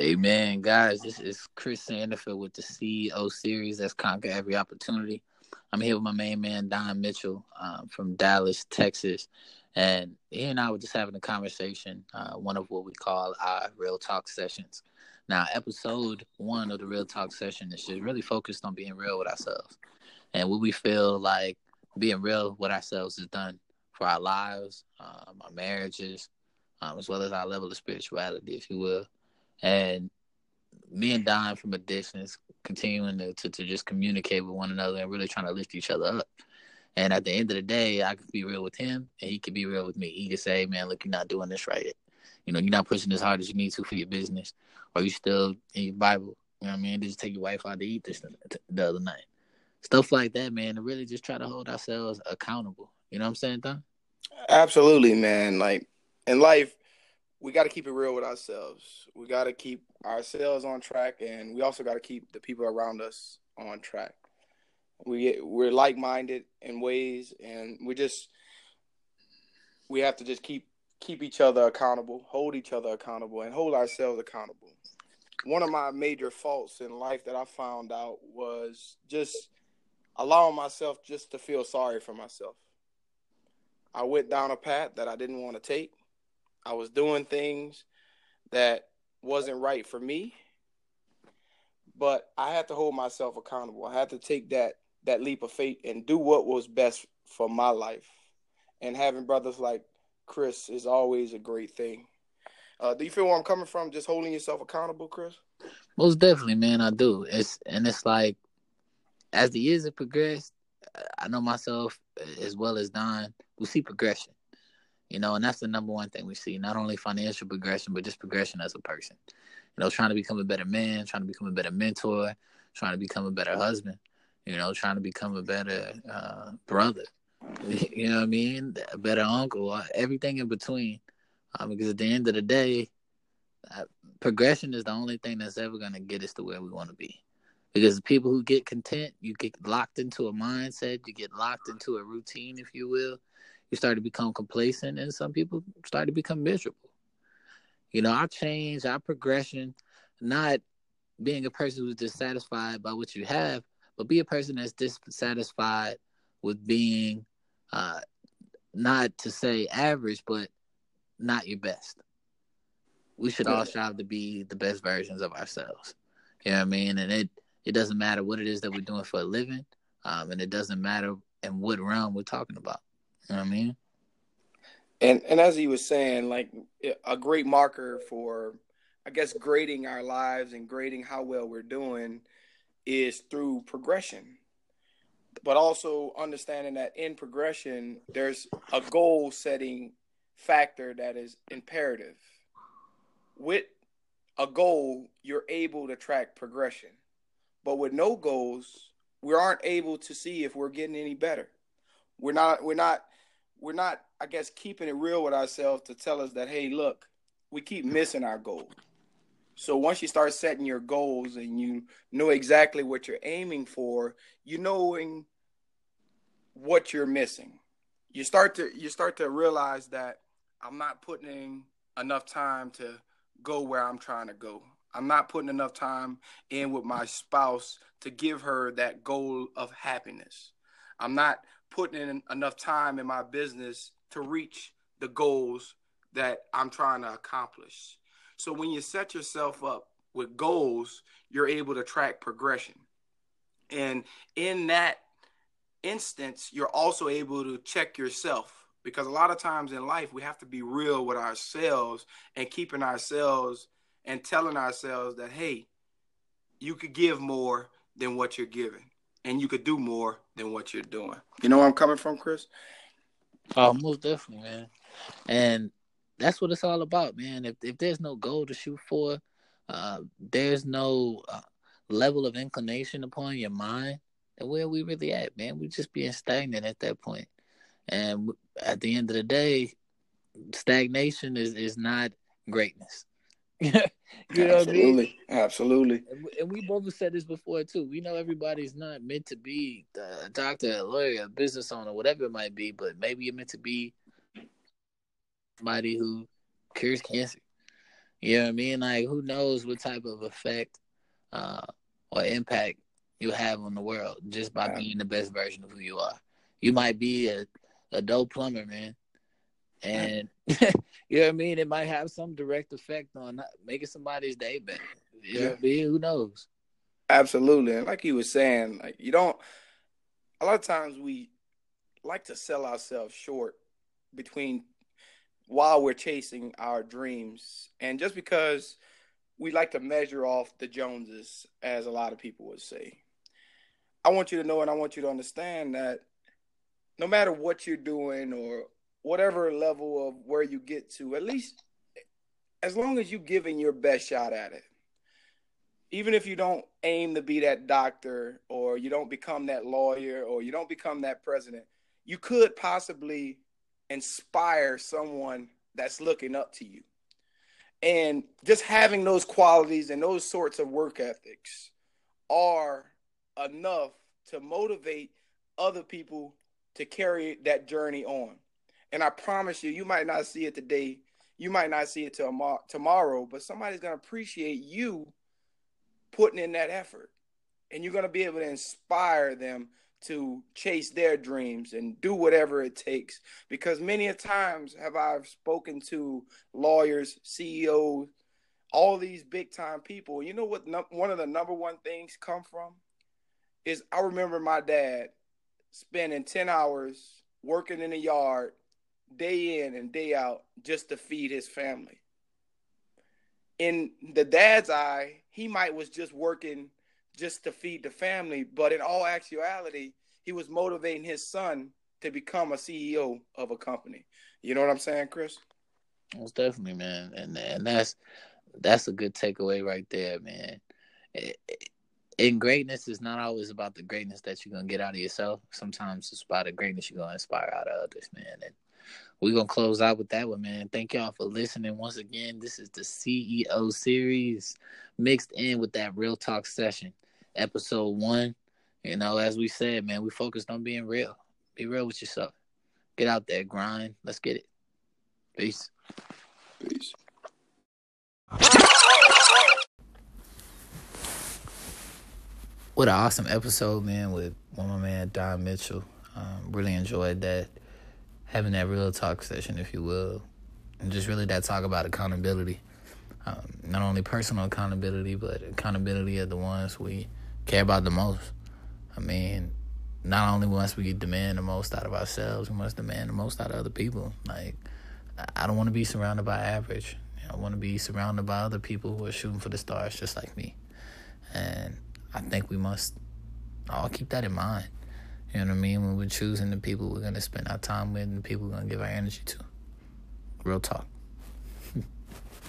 Amen, guys. This is Chris Sanderfield with the CEO series that's Conquer Every Opportunity. I'm here with my main man, Don Mitchell um, from Dallas, Texas. And he and I were just having a conversation, uh, one of what we call our Real Talk sessions. Now, episode one of the Real Talk session is just really focused on being real with ourselves and what we feel like being real with ourselves has done for our lives, um, our marriages, um, as well as our level of spirituality, if you will. And me and Don from Addictions continuing to, to, to, just communicate with one another and really trying to lift each other up. And at the end of the day, I could be real with him and he could be real with me. He could say, man, look, you're not doing this right. You know, you're not pushing as hard as you need to for your business or you still in your Bible. You know what I mean? Did you take your wife out to eat this the other night. Stuff like that, man, to really just try to hold ourselves accountable. You know what I'm saying, Don? Absolutely, man. Like in life, we got to keep it real with ourselves. We got to keep ourselves on track, and we also got to keep the people around us on track. We we're like minded in ways, and we just we have to just keep keep each other accountable, hold each other accountable, and hold ourselves accountable. One of my major faults in life that I found out was just allowing myself just to feel sorry for myself. I went down a path that I didn't want to take I was doing things that wasn't right for me, but I had to hold myself accountable. I had to take that that leap of faith and do what was best for my life. And having brothers like Chris is always a great thing. Uh, do you feel where I'm coming from? Just holding yourself accountable, Chris? Most definitely, man. I do. It's and it's like as the years have progressed, I know myself as well as Don. We see progression. You know, and that's the number one thing we see. Not only financial progression, but just progression as a person. You know, trying to become a better man, trying to become a better mentor, trying to become a better husband. You know, trying to become a better uh, brother. You know what I mean? A better uncle. Uh, everything in between. Um, because at the end of the day, uh, progression is the only thing that's ever going to get us to where we want to be. Because the people who get content, you get locked into a mindset, you get locked into a routine, if you will, you start to become complacent and some people start to become miserable. You know, our change, our progression, not being a person who's dissatisfied by what you have, but be a person that's dissatisfied with being uh, not to say average, but not your best. We should all strive to be the best versions of ourselves. You know what I mean? And it it doesn't matter what it is that we're doing for a living, um, and it doesn't matter in what realm we're talking about. You know what I mean? And and as he was saying, like a great marker for I guess grading our lives and grading how well we're doing is through progression. But also understanding that in progression, there's a goal setting factor that is imperative. With a goal, you're able to track progression. But with no goals, we aren't able to see if we're getting any better. We're not we're not we're not, I guess, keeping it real with ourselves to tell us that, hey, look, we keep missing our goal. So once you start setting your goals and you know exactly what you're aiming for, you knowing what you're missing. You start to you start to realize that I'm not putting in enough time to go where I'm trying to go. I'm not putting enough time in with my spouse to give her that goal of happiness. I'm not putting in enough time in my business to reach the goals that I'm trying to accomplish. So when you set yourself up with goals, you're able to track progression. And in that instance, you're also able to check yourself because a lot of times in life, we have to be real with ourselves and keeping ourselves and telling ourselves that, hey, you could give more than what you're giving and you could do more than what you're doing. You know where I'm coming from, Chris? Oh, most definitely, man. And that's what it's all about, man. If if there's no goal to shoot for, uh, there's no uh, level of inclination upon your mind, then where we really at, man? We're just being stagnant at that point. And at the end of the day, stagnation is is not greatness. you know absolutely, I mean? absolutely. And we both have said this before too. We know everybody's not meant to be a doctor, a lawyer, a business owner, whatever it might be, but maybe you're meant to be somebody who cures cancer. You know what I mean? Like, who knows what type of effect uh, or impact you have on the world just by being the best version of who you are. You might be a, a dope plumber, man. And you know what I mean? It might have some direct effect on making somebody's day better. You know yeah. I mean? Who knows? Absolutely. And like you were saying, like you don't a lot of times we like to sell ourselves short between while we're chasing our dreams. And just because we like to measure off the Joneses, as a lot of people would say. I want you to know and I want you to understand that no matter what you're doing or whatever level of where you get to, at least as long as you're giving your best shot at it, even if you don't aim to be that doctor or you don't become that lawyer or you don't become that president, you could possibly inspire someone that's looking up to you. And just having those qualities and those sorts of work ethics are enough to motivate other people to carry that journey on. And I promise you, you might not see it today, you might not see it tomorrow, but somebody's going to appreciate you putting in that effort. And you're going to be able to inspire them to chase their dreams and do whatever it takes. Because many a times have I spoken to lawyers, CEOs, all these big time people. You know what? One of the number one things come from is I remember my dad spending ten hours working in the yard day in and day out just to feed his family. In the dad's eye, he might was just working just to feed the family, but in all actuality, he was motivating his son to become a CEO of a company. You know what I'm saying, Chris? Most definitely, man, and and that's that's a good takeaway right there, man. It, and greatness is not always about the greatness that you're gonna get out of yourself. Sometimes it's about the greatness you're gonna inspire out of others, man. And we're gonna close out with that one, man. Thank y'all for listening once again. This is the CEO series mixed in with that real talk session, episode one. You know, as we said, man, we focused on being real. Be real with yourself. Get out there, grind. Let's get it. Peace. Peace. What an awesome episode, man, with one of my man Don Mitchell. Um, really enjoyed that. Having that real talk session, if you will. And just really that talk about accountability. Um, not only personal accountability, but accountability of the ones we care about the most. I mean, not only must we get demand the most out of ourselves, we must demand the most out of other people. Like, I don't want to be surrounded by average. I want to be surrounded by other people who are shooting for the stars just like me. And I think we must all keep that in mind. You know what I mean? When we're choosing the people we're going to spend our time with and the people we're going to give our energy to. Real talk.